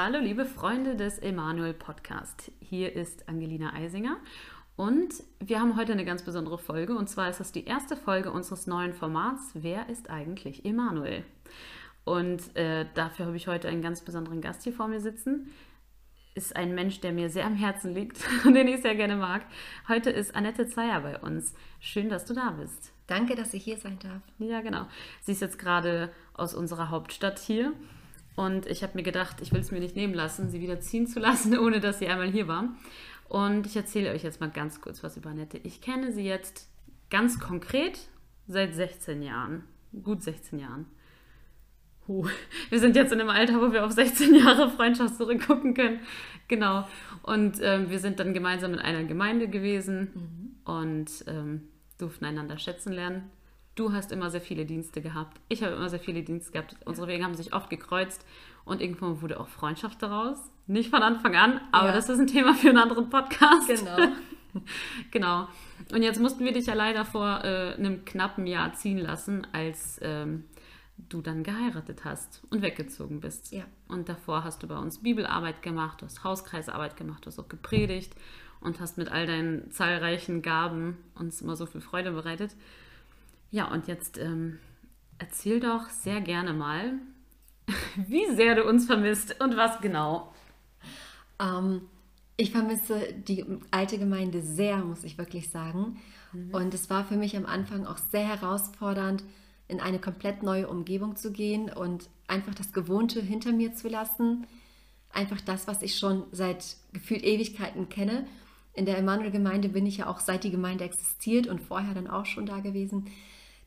Hallo liebe Freunde des Emanuel Podcast. Hier ist Angelina Eisinger und wir haben heute eine ganz besondere Folge und zwar ist das die erste Folge unseres neuen Formats Wer ist eigentlich Emanuel? Und äh, dafür habe ich heute einen ganz besonderen Gast hier vor mir sitzen. Ist ein Mensch, der mir sehr am Herzen liegt und den ich sehr gerne mag. Heute ist Annette Zeyer bei uns. Schön, dass du da bist. Danke, dass ich hier sein darf. Ja, genau. Sie ist jetzt gerade aus unserer Hauptstadt hier und ich habe mir gedacht, ich will es mir nicht nehmen lassen, sie wieder ziehen zu lassen, ohne dass sie einmal hier war. Und ich erzähle euch jetzt mal ganz kurz was über Annette. Ich kenne sie jetzt ganz konkret seit 16 Jahren. Gut 16 Jahren. Huh. Wir sind jetzt in einem Alter, wo wir auf 16 Jahre Freundschaft zurückgucken können. Genau. Und ähm, wir sind dann gemeinsam in einer Gemeinde gewesen mhm. und ähm, durften einander schätzen lernen. Du hast immer sehr viele Dienste gehabt. Ich habe immer sehr viele Dienste gehabt. Unsere Wege haben sich oft gekreuzt und irgendwann wurde auch Freundschaft daraus. Nicht von Anfang an, aber ja. das ist ein Thema für einen anderen Podcast. Genau. genau. Und jetzt mussten wir dich ja leider vor äh, einem knappen Jahr ziehen lassen, als ähm, du dann geheiratet hast und weggezogen bist. Ja. Und davor hast du bei uns Bibelarbeit gemacht, du hast Hauskreisarbeit gemacht, du hast auch gepredigt und hast mit all deinen zahlreichen Gaben uns immer so viel Freude bereitet. Ja, und jetzt ähm, erzähl doch sehr gerne mal, wie sehr du uns vermisst und was genau. Ähm, ich vermisse die alte Gemeinde sehr, muss ich wirklich sagen. Mhm. Und es war für mich am Anfang auch sehr herausfordernd, in eine komplett neue Umgebung zu gehen und einfach das Gewohnte hinter mir zu lassen. Einfach das, was ich schon seit gefühlt Ewigkeiten kenne. In der Emanuel-Gemeinde bin ich ja auch seit die Gemeinde existiert und vorher dann auch schon da gewesen.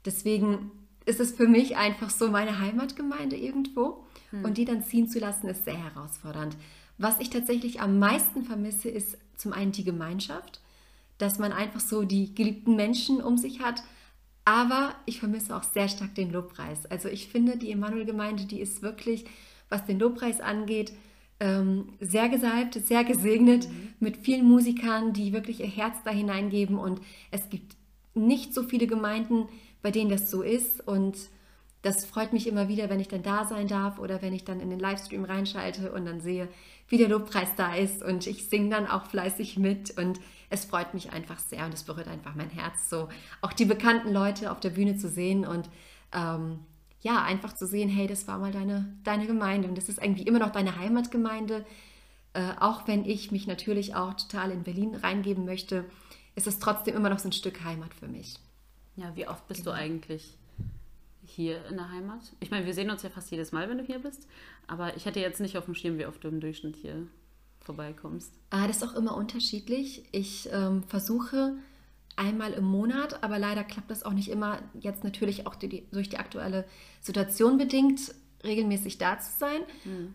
Deswegen ist es für mich einfach so meine Heimatgemeinde irgendwo. Hm. Und die dann ziehen zu lassen, ist sehr herausfordernd. Was ich tatsächlich am meisten vermisse, ist zum einen die Gemeinschaft, dass man einfach so die geliebten Menschen um sich hat. Aber ich vermisse auch sehr stark den Lobpreis. Also ich finde, die Emanuel-Gemeinde, die ist wirklich, was den Lobpreis angeht, ähm, sehr gesalbt, sehr gesegnet mhm. mit vielen Musikern, die wirklich ihr Herz da hineingeben. Und es gibt nicht so viele Gemeinden, bei denen das so ist. Und das freut mich immer wieder, wenn ich dann da sein darf oder wenn ich dann in den Livestream reinschalte und dann sehe, wie der Lobpreis da ist. Und ich singe dann auch fleißig mit und es freut mich einfach sehr und es berührt einfach mein Herz, so auch die bekannten Leute auf der Bühne zu sehen und ähm, ja, einfach zu sehen, hey, das war mal deine, deine Gemeinde und das ist irgendwie immer noch deine Heimatgemeinde. Äh, auch wenn ich mich natürlich auch total in Berlin reingeben möchte, ist es trotzdem immer noch so ein Stück Heimat für mich. Ja, wie oft bist genau. du eigentlich hier in der Heimat? Ich meine, wir sehen uns ja fast jedes Mal, wenn du hier bist, aber ich hätte jetzt nicht auf dem Schirm, wie oft du im Durchschnitt hier vorbeikommst. Ah, das ist auch immer unterschiedlich. Ich ähm, versuche einmal im Monat, aber leider klappt das auch nicht immer. Jetzt natürlich auch die, durch die aktuelle Situation bedingt, regelmäßig da zu sein. Mhm.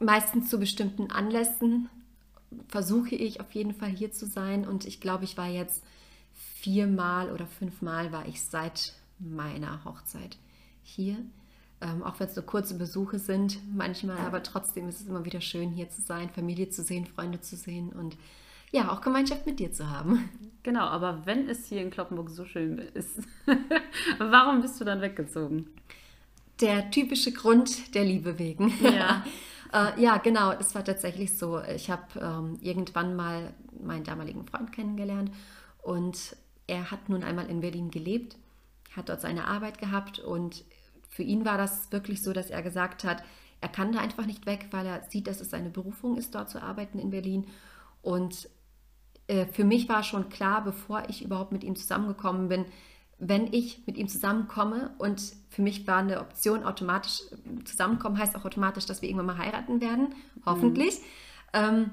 Meistens zu bestimmten Anlässen versuche ich auf jeden Fall hier zu sein und ich glaube, ich war jetzt viermal oder fünfmal war ich seit meiner Hochzeit hier. Ähm, auch wenn es nur kurze Besuche sind, manchmal, aber trotzdem ist es immer wieder schön, hier zu sein, Familie zu sehen, Freunde zu sehen und ja, auch Gemeinschaft mit dir zu haben. Genau, aber wenn es hier in Kloppenburg so schön ist, warum bist du dann weggezogen? Der typische Grund der Liebe wegen. Ja. äh, ja, genau, es war tatsächlich so. Ich habe ähm, irgendwann mal meinen damaligen Freund kennengelernt und er hat nun einmal in Berlin gelebt, hat dort seine Arbeit gehabt und für ihn war das wirklich so, dass er gesagt hat, er kann da einfach nicht weg, weil er sieht, dass es seine Berufung ist, dort zu arbeiten in Berlin. Und äh, für mich war schon klar, bevor ich überhaupt mit ihm zusammengekommen bin, wenn ich mit ihm zusammenkomme und für mich war eine Option automatisch zusammenkommen, heißt auch automatisch, dass wir irgendwann mal heiraten werden, hoffentlich. Mhm. Ähm,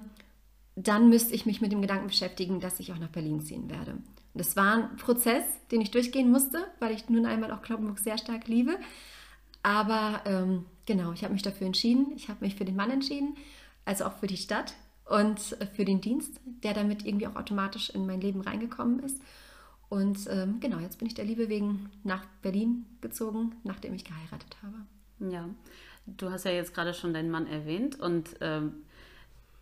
dann müsste ich mich mit dem Gedanken beschäftigen, dass ich auch nach Berlin ziehen werde. Das war ein Prozess, den ich durchgehen musste, weil ich nun einmal auch Kloppenburg sehr stark liebe. Aber ähm, genau, ich habe mich dafür entschieden. Ich habe mich für den Mann entschieden, also auch für die Stadt und für den Dienst, der damit irgendwie auch automatisch in mein Leben reingekommen ist. Und ähm, genau, jetzt bin ich der Liebe wegen nach Berlin gezogen, nachdem ich geheiratet habe. Ja, du hast ja jetzt gerade schon deinen Mann erwähnt und ähm,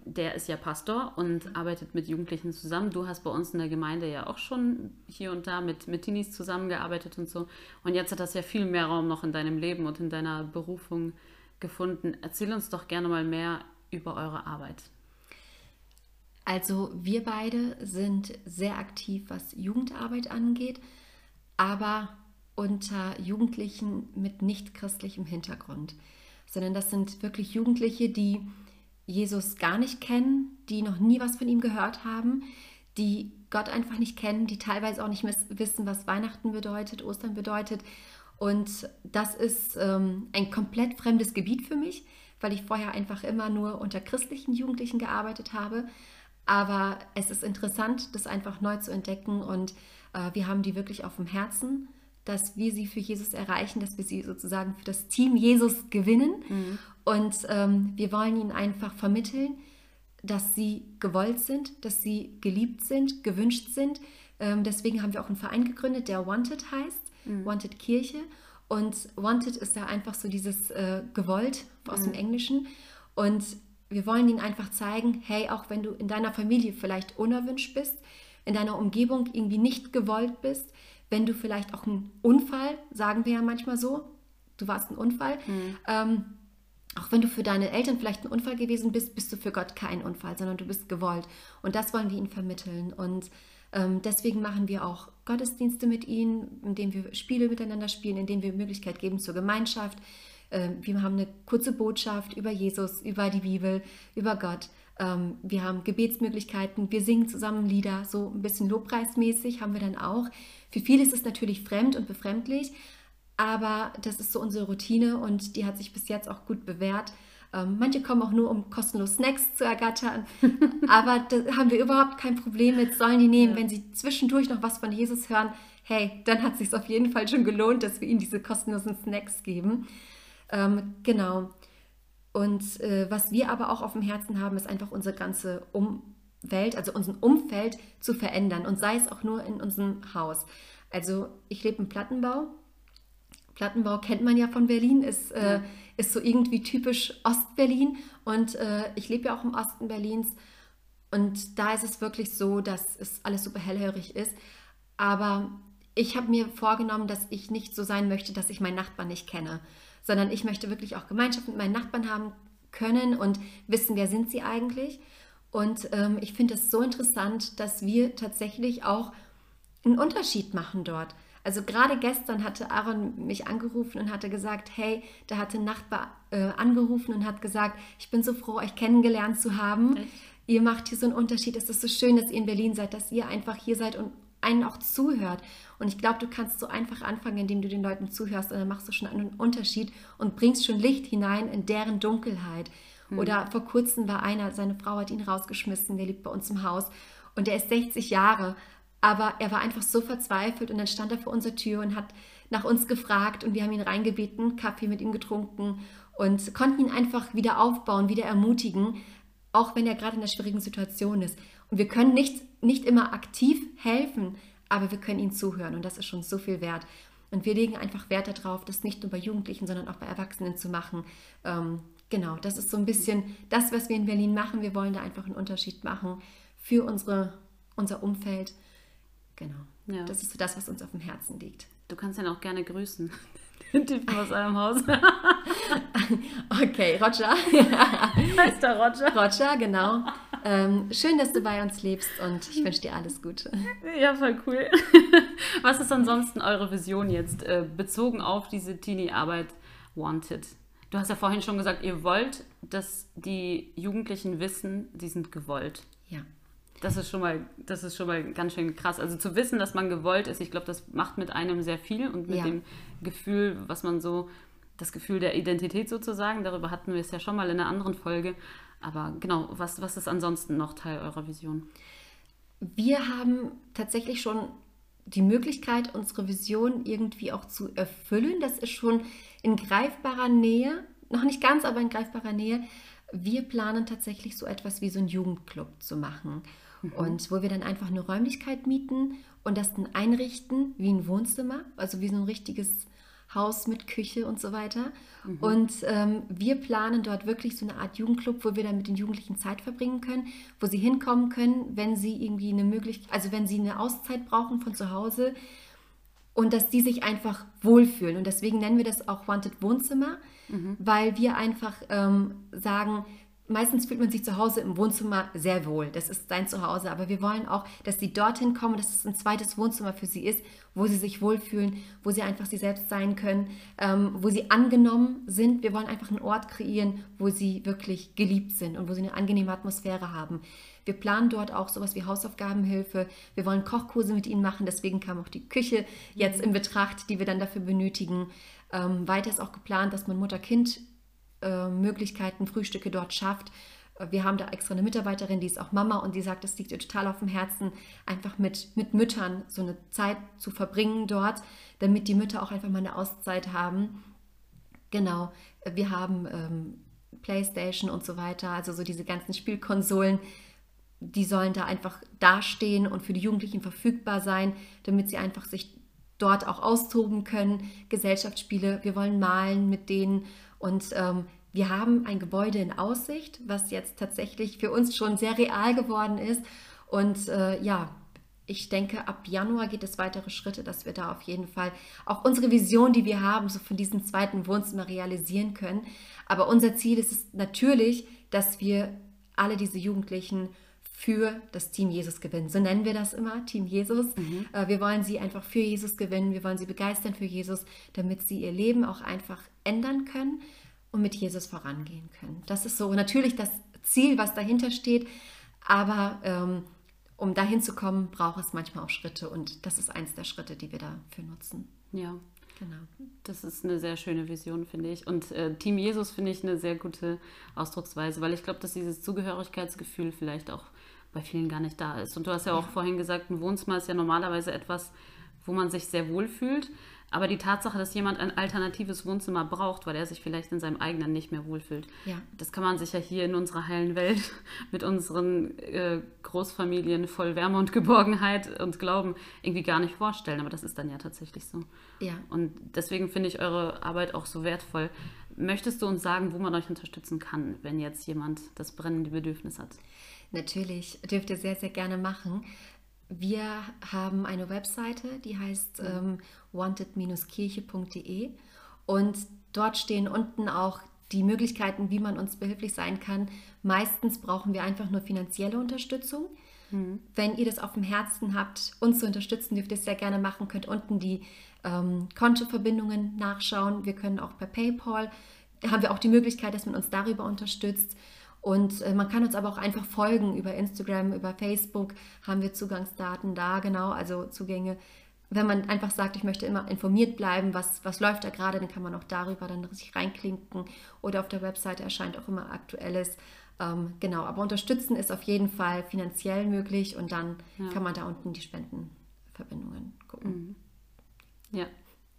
der ist ja Pastor und arbeitet mit Jugendlichen zusammen. Du hast bei uns in der Gemeinde ja auch schon hier und da mit, mit Teenies zusammengearbeitet und so. Und jetzt hat das ja viel mehr Raum noch in deinem Leben und in deiner Berufung gefunden. Erzähl uns doch gerne mal mehr über eure Arbeit? Also wir beide sind sehr aktiv, was Jugendarbeit angeht, aber unter Jugendlichen mit nicht christlichem Hintergrund, sondern das sind wirklich Jugendliche, die Jesus gar nicht kennen, die noch nie was von ihm gehört haben, die Gott einfach nicht kennen, die teilweise auch nicht wissen, was Weihnachten bedeutet, Ostern bedeutet. Und das ist ähm, ein komplett fremdes Gebiet für mich, weil ich vorher einfach immer nur unter christlichen Jugendlichen gearbeitet habe. Aber es ist interessant, das einfach neu zu entdecken und äh, wir haben die wirklich auf dem Herzen, dass wir sie für Jesus erreichen, dass wir sie sozusagen für das Team Jesus gewinnen. Mhm. Und ähm, wir wollen ihnen einfach vermitteln, dass sie gewollt sind, dass sie geliebt sind, gewünscht sind. Ähm, deswegen haben wir auch einen Verein gegründet, der Wanted heißt, mhm. Wanted Kirche. Und Wanted ist ja einfach so dieses äh, gewollt aus mhm. dem Englischen. Und wir wollen ihnen einfach zeigen, hey, auch wenn du in deiner Familie vielleicht unerwünscht bist, in deiner Umgebung irgendwie nicht gewollt bist, wenn du vielleicht auch einen Unfall, sagen wir ja manchmal so, du warst ein Unfall, mhm. ähm, auch wenn du für deine Eltern vielleicht ein Unfall gewesen bist, bist du für Gott kein Unfall, sondern du bist gewollt. Und das wollen wir ihnen vermitteln. Und ähm, deswegen machen wir auch Gottesdienste mit ihnen, indem wir Spiele miteinander spielen, indem wir Möglichkeit geben zur Gemeinschaft. Ähm, wir haben eine kurze Botschaft über Jesus, über die Bibel, über Gott. Ähm, wir haben Gebetsmöglichkeiten, wir singen zusammen Lieder, so ein bisschen lobpreismäßig haben wir dann auch. Für viele ist es natürlich fremd und befremdlich, aber das ist so unsere Routine und die hat sich bis jetzt auch gut bewährt. Ähm, manche kommen auch nur, um kostenlos Snacks zu ergattern, aber da haben wir überhaupt kein Problem mit, sollen die nehmen, ja. wenn sie zwischendurch noch was von Jesus hören. Hey, dann hat es sich auf jeden Fall schon gelohnt, dass wir ihnen diese kostenlosen Snacks geben. Ähm, genau. Und äh, was wir aber auch auf dem Herzen haben, ist einfach unsere ganze Umwelt, also unser Umfeld zu verändern und sei es auch nur in unserem Haus. Also ich lebe im Plattenbau. Plattenbau kennt man ja von Berlin, ist, äh, ist so irgendwie typisch Ostberlin und äh, ich lebe ja auch im Osten Berlins und da ist es wirklich so, dass es alles super hellhörig ist. Aber ich habe mir vorgenommen, dass ich nicht so sein möchte, dass ich meinen Nachbarn nicht kenne sondern ich möchte wirklich auch Gemeinschaft mit meinen Nachbarn haben können und wissen, wer sind sie eigentlich. Und ähm, ich finde es so interessant, dass wir tatsächlich auch einen Unterschied machen dort. Also gerade gestern hatte Aaron mich angerufen und hatte gesagt, hey, da hatte ein Nachbar äh, angerufen und hat gesagt, ich bin so froh, euch kennengelernt zu haben. Echt? Ihr macht hier so einen Unterschied. Es ist so schön, dass ihr in Berlin seid, dass ihr einfach hier seid und einen auch zuhört. Und ich glaube, du kannst so einfach anfangen, indem du den Leuten zuhörst und dann machst du schon einen Unterschied und bringst schon Licht hinein in deren Dunkelheit. Mhm. Oder vor kurzem war einer, seine Frau hat ihn rausgeschmissen, der lebt bei uns im Haus und der ist 60 Jahre, aber er war einfach so verzweifelt und dann stand er vor unserer Tür und hat nach uns gefragt und wir haben ihn reingebeten, Kaffee mit ihm getrunken und konnten ihn einfach wieder aufbauen, wieder ermutigen, auch wenn er gerade in einer schwierigen Situation ist. Und wir können nicht, nicht immer aktiv helfen, aber wir können ihnen zuhören und das ist schon so viel wert. Und wir legen einfach Wert darauf, das nicht nur bei Jugendlichen, sondern auch bei Erwachsenen zu machen. Ähm, genau, das ist so ein bisschen das, was wir in Berlin machen. Wir wollen da einfach einen Unterschied machen für unsere, unser Umfeld. Genau, ja. das ist so das, was uns auf dem Herzen liegt. Du kannst ihn auch gerne grüßen. Den Typen aus eurem Haus. okay, Roger. heißt der Roger? Roger, genau. Ähm, schön, dass du bei uns lebst und ich wünsche dir alles Gute. Ja, voll cool. Was ist ansonsten eure Vision jetzt äh, bezogen auf diese Teenie-Arbeit Wanted? Du hast ja vorhin schon gesagt, ihr wollt, dass die Jugendlichen wissen, sie sind gewollt. Ja. Das ist schon mal, das ist schon mal ganz schön krass. Also zu wissen, dass man gewollt ist, ich glaube, das macht mit einem sehr viel und mit ja. dem Gefühl, was man so, das Gefühl der Identität sozusagen, darüber hatten wir es ja schon mal in einer anderen Folge. Aber genau, was, was ist ansonsten noch Teil eurer Vision? Wir haben tatsächlich schon die Möglichkeit, unsere Vision irgendwie auch zu erfüllen. Das ist schon in greifbarer Nähe, noch nicht ganz, aber in greifbarer Nähe. Wir planen tatsächlich so etwas wie so einen Jugendclub zu machen. Mhm. Und wo wir dann einfach eine Räumlichkeit mieten und das dann einrichten wie ein Wohnzimmer, also wie so ein richtiges Haus mit Küche und so weiter. Mhm. Und ähm, wir planen dort wirklich so eine Art Jugendclub, wo wir dann mit den Jugendlichen Zeit verbringen können, wo sie hinkommen können, wenn sie irgendwie eine Möglichkeit, also wenn sie eine Auszeit brauchen von zu Hause und dass die sich einfach wohlfühlen. Und deswegen nennen wir das auch Wanted Wohnzimmer, mhm. weil wir einfach ähm, sagen, meistens fühlt man sich zu Hause im Wohnzimmer sehr wohl. Das ist sein Zuhause. Aber wir wollen auch, dass sie dorthin kommen, dass es ein zweites Wohnzimmer für sie ist, wo sie sich wohlfühlen, wo sie einfach sie selbst sein können, ähm, wo sie angenommen sind. Wir wollen einfach einen Ort kreieren, wo sie wirklich geliebt sind und wo sie eine angenehme Atmosphäre haben. Wir planen dort auch sowas wie Hausaufgabenhilfe. Wir wollen Kochkurse mit ihnen machen. Deswegen kam auch die Küche jetzt in Betracht, die wir dann dafür benötigen. Ähm, weiter ist auch geplant, dass man Mutter-Kind äh, Möglichkeiten, Frühstücke dort schafft. Äh, wir haben da extra eine Mitarbeiterin, die ist auch Mama und die sagt, es liegt ihr total auf dem Herzen, einfach mit, mit Müttern so eine Zeit zu verbringen dort, damit die Mütter auch einfach mal eine Auszeit haben. Genau, wir haben ähm, Playstation und so weiter, also so diese ganzen Spielkonsolen, die sollen da einfach dastehen und für die Jugendlichen verfügbar sein, damit sie einfach sich dort auch austoben können. Gesellschaftsspiele, wir wollen malen mit denen und ähm, wir haben ein Gebäude in Aussicht, was jetzt tatsächlich für uns schon sehr real geworden ist. Und äh, ja, ich denke, ab Januar geht es weitere Schritte, dass wir da auf jeden Fall auch unsere Vision, die wir haben, so von diesem zweiten Wohnzimmer realisieren können. Aber unser Ziel ist es natürlich, dass wir alle diese Jugendlichen für das Team Jesus gewinnen. So nennen wir das immer, Team Jesus. Mhm. Äh, wir wollen sie einfach für Jesus gewinnen, wir wollen sie begeistern für Jesus, damit sie ihr Leben auch einfach ändern können und mit Jesus vorangehen können. Das ist so natürlich das Ziel, was dahinter steht, aber ähm, um dahin zu kommen, braucht es manchmal auch Schritte und das ist eins der Schritte, die wir dafür nutzen. Ja, Genau. Das ist eine sehr schöne Vision, finde ich. Und äh, Team Jesus finde ich eine sehr gute Ausdrucksweise, weil ich glaube, dass dieses Zugehörigkeitsgefühl vielleicht auch bei vielen gar nicht da ist. Und du hast ja auch ja. vorhin gesagt, ein Wohnzimmer ist ja normalerweise etwas, wo man sich sehr wohl fühlt. Aber die Tatsache, dass jemand ein alternatives Wohnzimmer braucht, weil er sich vielleicht in seinem eigenen nicht mehr wohlfühlt, ja. das kann man sich ja hier in unserer heilen Welt mit unseren äh, Großfamilien voll Wärme und Geborgenheit und Glauben irgendwie gar nicht vorstellen. Aber das ist dann ja tatsächlich so. Ja. Und deswegen finde ich eure Arbeit auch so wertvoll. Möchtest du uns sagen, wo man euch unterstützen kann, wenn jetzt jemand das brennende Bedürfnis hat? Natürlich, dürft ihr sehr, sehr gerne machen. Wir haben eine Webseite, die heißt ähm, wanted-kirche.de und dort stehen unten auch die Möglichkeiten, wie man uns behilflich sein kann. Meistens brauchen wir einfach nur finanzielle Unterstützung. Mhm. Wenn ihr das auf dem Herzen habt, uns zu unterstützen, dürft ihr es sehr gerne machen. Könnt unten die ähm, Kontoverbindungen nachschauen. Wir können auch per PayPal, haben wir auch die Möglichkeit, dass man uns darüber unterstützt. Und äh, man kann uns aber auch einfach folgen über Instagram, über Facebook, haben wir Zugangsdaten da, genau, also Zugänge. Wenn man einfach sagt, ich möchte immer informiert bleiben, was, was läuft da gerade, dann kann man auch darüber dann sich reinklinken. Oder auf der Webseite erscheint auch immer Aktuelles. Ähm, genau, aber unterstützen ist auf jeden Fall finanziell möglich und dann ja. kann man da unten die Spendenverbindungen gucken. Mhm. Ja,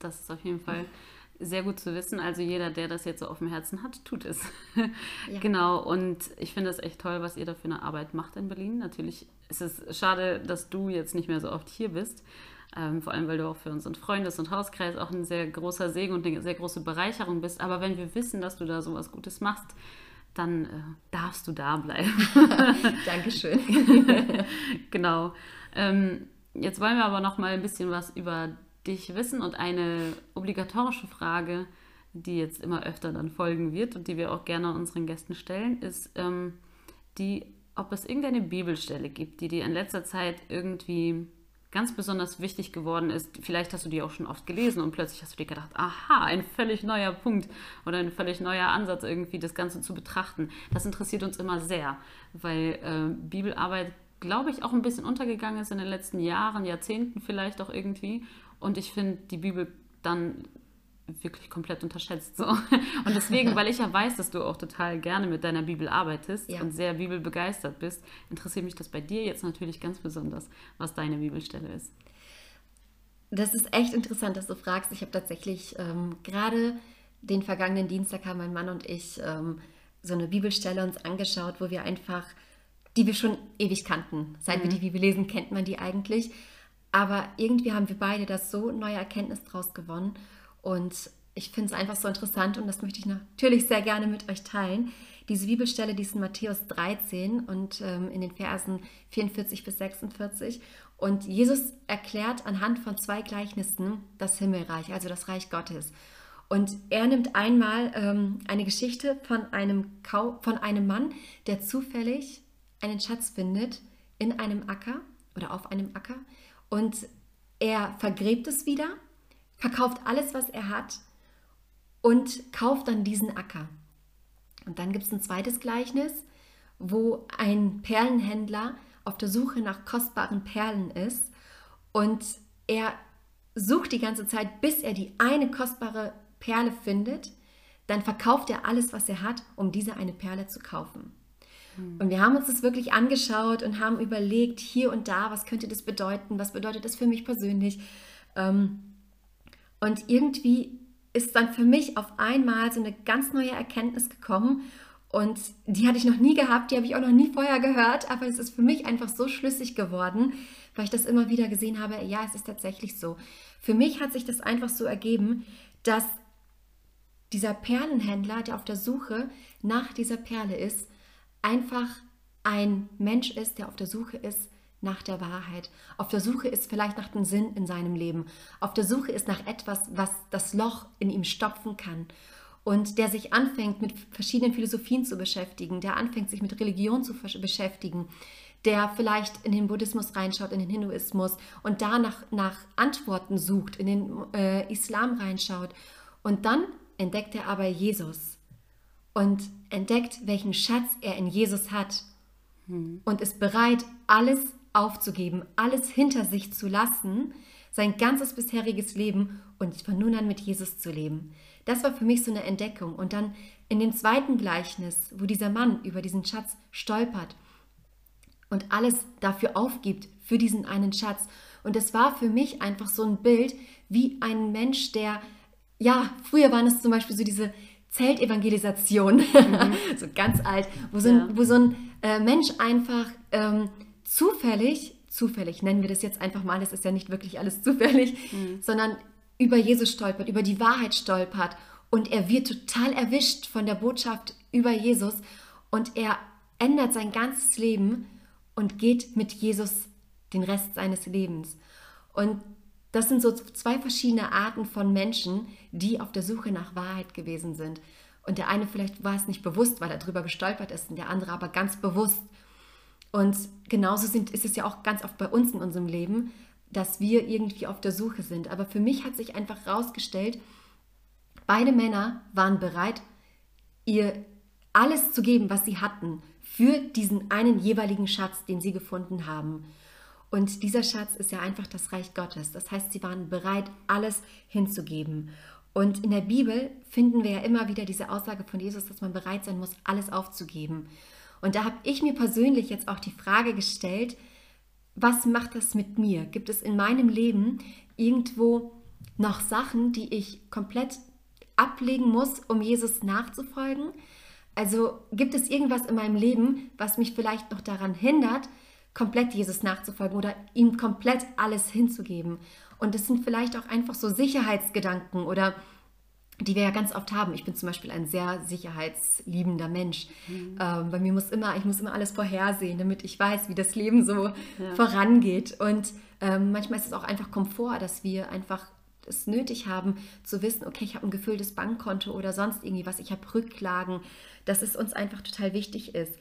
das ist auf jeden Fall sehr gut zu wissen. Also jeder, der das jetzt so auf dem Herzen hat, tut es. Ja. Genau. Und ich finde es echt toll, was ihr da für eine Arbeit macht in Berlin. Natürlich ist es schade, dass du jetzt nicht mehr so oft hier bist. Ähm, vor allem, weil du auch für unseren Freundes- und Hauskreis auch ein sehr großer Segen und eine sehr große Bereicherung bist. Aber wenn wir wissen, dass du da so was Gutes machst, dann äh, darfst du da bleiben. Dankeschön. genau. Ähm, jetzt wollen wir aber noch mal ein bisschen was über dich wissen. Und eine obligatorische Frage, die jetzt immer öfter dann folgen wird und die wir auch gerne unseren Gästen stellen, ist ähm, die, ob es irgendeine Bibelstelle gibt, die dir in letzter Zeit irgendwie ganz besonders wichtig geworden ist. Vielleicht hast du die auch schon oft gelesen und plötzlich hast du dir gedacht, aha, ein völlig neuer Punkt oder ein völlig neuer Ansatz irgendwie, das Ganze zu betrachten. Das interessiert uns immer sehr, weil äh, Bibelarbeit, glaube ich, auch ein bisschen untergegangen ist in den letzten Jahren, Jahrzehnten vielleicht auch irgendwie. Und ich finde die Bibel dann wirklich komplett unterschätzt. So. Und deswegen, weil ich ja weiß, dass du auch total gerne mit deiner Bibel arbeitest ja. und sehr bibelbegeistert bist, interessiert mich das bei dir jetzt natürlich ganz besonders, was deine Bibelstelle ist. Das ist echt interessant, dass du fragst. Ich habe tatsächlich ähm, gerade den vergangenen Dienstag haben mein Mann und ich ähm, so eine Bibelstelle uns angeschaut, wo wir einfach, die wir schon ewig kannten. Seit mhm. wir die Bibel lesen, kennt man die eigentlich. Aber irgendwie haben wir beide da so neue Erkenntnis draus gewonnen. Und ich finde es einfach so interessant und das möchte ich natürlich sehr gerne mit euch teilen. Diese Bibelstelle, die ist in Matthäus 13 und ähm, in den Versen 44 bis 46. Und Jesus erklärt anhand von zwei Gleichnissen das Himmelreich, also das Reich Gottes. Und er nimmt einmal ähm, eine Geschichte von einem, Kau von einem Mann, der zufällig einen Schatz findet in einem Acker oder auf einem Acker. Und er vergräbt es wieder, verkauft alles, was er hat und kauft dann diesen Acker. Und dann gibt es ein zweites Gleichnis, wo ein Perlenhändler auf der Suche nach kostbaren Perlen ist und er sucht die ganze Zeit, bis er die eine kostbare Perle findet. Dann verkauft er alles, was er hat, um diese eine Perle zu kaufen. Hm. Und wir haben uns das wirklich angeschaut und haben überlegt, hier und da, was könnte das bedeuten, was bedeutet das für mich persönlich. Ähm, und irgendwie ist dann für mich auf einmal so eine ganz neue Erkenntnis gekommen. Und die hatte ich noch nie gehabt, die habe ich auch noch nie vorher gehört, aber es ist für mich einfach so schlüssig geworden, weil ich das immer wieder gesehen habe, ja, es ist tatsächlich so. Für mich hat sich das einfach so ergeben, dass dieser Perlenhändler, der auf der Suche nach dieser Perle ist, einfach ein Mensch ist, der auf der Suche ist nach der Wahrheit, auf der Suche ist vielleicht nach dem Sinn in seinem Leben, auf der Suche ist nach etwas, was das Loch in ihm stopfen kann. Und der sich anfängt mit verschiedenen Philosophien zu beschäftigen, der anfängt sich mit Religion zu beschäftigen, der vielleicht in den Buddhismus reinschaut, in den Hinduismus und danach nach Antworten sucht, in den äh, Islam reinschaut. Und dann entdeckt er aber Jesus und entdeckt, welchen Schatz er in Jesus hat hm. und ist bereit, alles aufzugeben, alles hinter sich zu lassen, sein ganzes bisheriges Leben und von nun an mit Jesus zu leben. Das war für mich so eine Entdeckung. Und dann in dem zweiten Gleichnis, wo dieser Mann über diesen Schatz stolpert und alles dafür aufgibt, für diesen einen Schatz. Und das war für mich einfach so ein Bild wie ein Mensch, der, ja, früher waren es zum Beispiel so diese Zeltevangelisation, mhm. so ganz alt, wo so ein, ja. wo so ein äh, Mensch einfach ähm, zufällig, zufällig nennen wir das jetzt einfach mal, das ist ja nicht wirklich alles zufällig, mhm. sondern über Jesus stolpert, über die Wahrheit stolpert und er wird total erwischt von der Botschaft über Jesus und er ändert sein ganzes Leben und geht mit Jesus den Rest seines Lebens. Und das sind so zwei verschiedene Arten von Menschen, die auf der Suche nach Wahrheit gewesen sind. Und der eine vielleicht war es nicht bewusst, weil er drüber gestolpert ist, und der andere aber ganz bewusst. Und genauso sind, ist es ja auch ganz oft bei uns in unserem Leben, dass wir irgendwie auf der Suche sind. Aber für mich hat sich einfach herausgestellt, beide Männer waren bereit, ihr alles zu geben, was sie hatten, für diesen einen jeweiligen Schatz, den sie gefunden haben. Und dieser Schatz ist ja einfach das Reich Gottes. Das heißt, sie waren bereit, alles hinzugeben. Und in der Bibel finden wir ja immer wieder diese Aussage von Jesus, dass man bereit sein muss, alles aufzugeben. Und da habe ich mir persönlich jetzt auch die Frage gestellt, was macht das mit mir? Gibt es in meinem Leben irgendwo noch Sachen, die ich komplett ablegen muss, um Jesus nachzufolgen? Also gibt es irgendwas in meinem Leben, was mich vielleicht noch daran hindert, komplett Jesus nachzufolgen oder ihm komplett alles hinzugeben? Und es sind vielleicht auch einfach so Sicherheitsgedanken oder die wir ja ganz oft haben. Ich bin zum Beispiel ein sehr sicherheitsliebender Mensch. Mhm. Ähm, bei mir muss immer, ich muss immer alles vorhersehen, damit ich weiß, wie das Leben so ja. vorangeht. Und ähm, manchmal ist es auch einfach Komfort, dass wir einfach es nötig haben zu wissen, okay, ich habe ein gefülltes Bankkonto oder sonst irgendwie was, ich habe Rücklagen, dass es uns einfach total wichtig ist.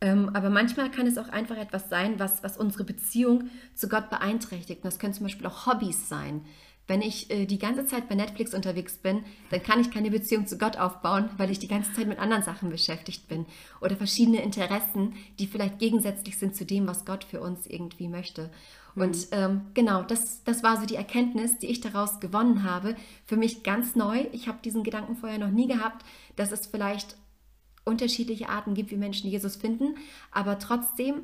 Ähm, aber manchmal kann es auch einfach etwas sein, was, was unsere Beziehung zu Gott beeinträchtigt. Und das können zum Beispiel auch Hobbys sein. Wenn ich äh, die ganze Zeit bei Netflix unterwegs bin, dann kann ich keine Beziehung zu Gott aufbauen, weil ich die ganze Zeit mit anderen Sachen beschäftigt bin. Oder verschiedene Interessen, die vielleicht gegensätzlich sind zu dem, was Gott für uns irgendwie möchte. Mhm. Und ähm, genau, das, das war so die Erkenntnis, die ich daraus gewonnen habe. Für mich ganz neu. Ich habe diesen Gedanken vorher noch nie gehabt, dass es vielleicht unterschiedliche Arten gibt, wie Menschen Jesus finden. Aber trotzdem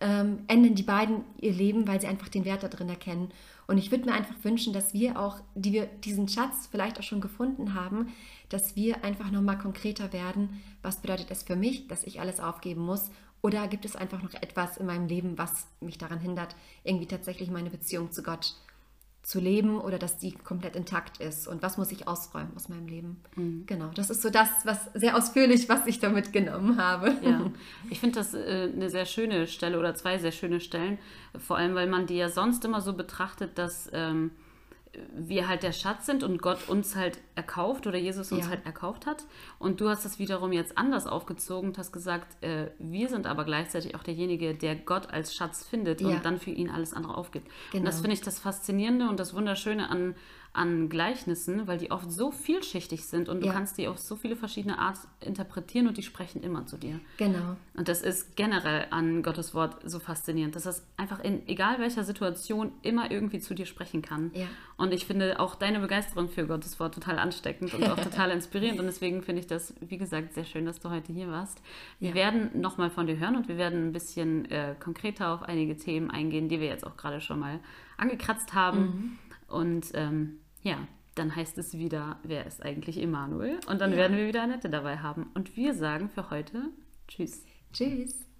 ähm, ändern die beiden ihr Leben, weil sie einfach den Wert da drin erkennen. Und ich würde mir einfach wünschen, dass wir auch, die wir diesen Schatz vielleicht auch schon gefunden haben, dass wir einfach nochmal konkreter werden. Was bedeutet es für mich, dass ich alles aufgeben muss? Oder gibt es einfach noch etwas in meinem Leben, was mich daran hindert, irgendwie tatsächlich meine Beziehung zu Gott zu leben oder dass die komplett intakt ist und was muss ich ausräumen aus meinem Leben. Mhm. Genau, das ist so das, was sehr ausführlich, was ich damit genommen habe. Ja, ich finde das äh, eine sehr schöne Stelle oder zwei sehr schöne Stellen, vor allem weil man die ja sonst immer so betrachtet, dass ähm, wir halt der Schatz sind und Gott uns halt erkauft oder Jesus uns Ja. halt erkauft hat. Und du hast das wiederum jetzt anders aufgezogen und hast gesagt, äh, wir sind aber gleichzeitig auch derjenige, der Gott als Schatz findet Ja. und dann für ihn alles andere aufgibt. Und Genau. das finde ich das Faszinierende und das Wunderschöne an, an Gleichnissen, weil die oft so vielschichtig sind und du Ja. kannst die auf so viele verschiedene Art interpretieren und die sprechen immer zu dir. Genau. Und das ist generell an Gottes Wort so faszinierend, dass das einfach in egal welcher Situation immer irgendwie zu dir sprechen kann. Ja. Und ich finde auch deine Begeisterung für Gottes Wort total ansteckend und auch total inspirierend. Und deswegen finde ich das, wie gesagt, sehr schön, dass du heute hier warst. Wir Ja. werden nochmal von dir hören und wir werden ein bisschen äh, konkreter auf einige Themen eingehen, die wir jetzt auch gerade schon mal angekratzt haben. Mhm. Und ähm, ja, dann heißt es wieder, wer ist eigentlich Emanuel? Und dann Ja. werden wir wieder Annette dabei haben. Und wir sagen für heute Tschüss. Tschüss.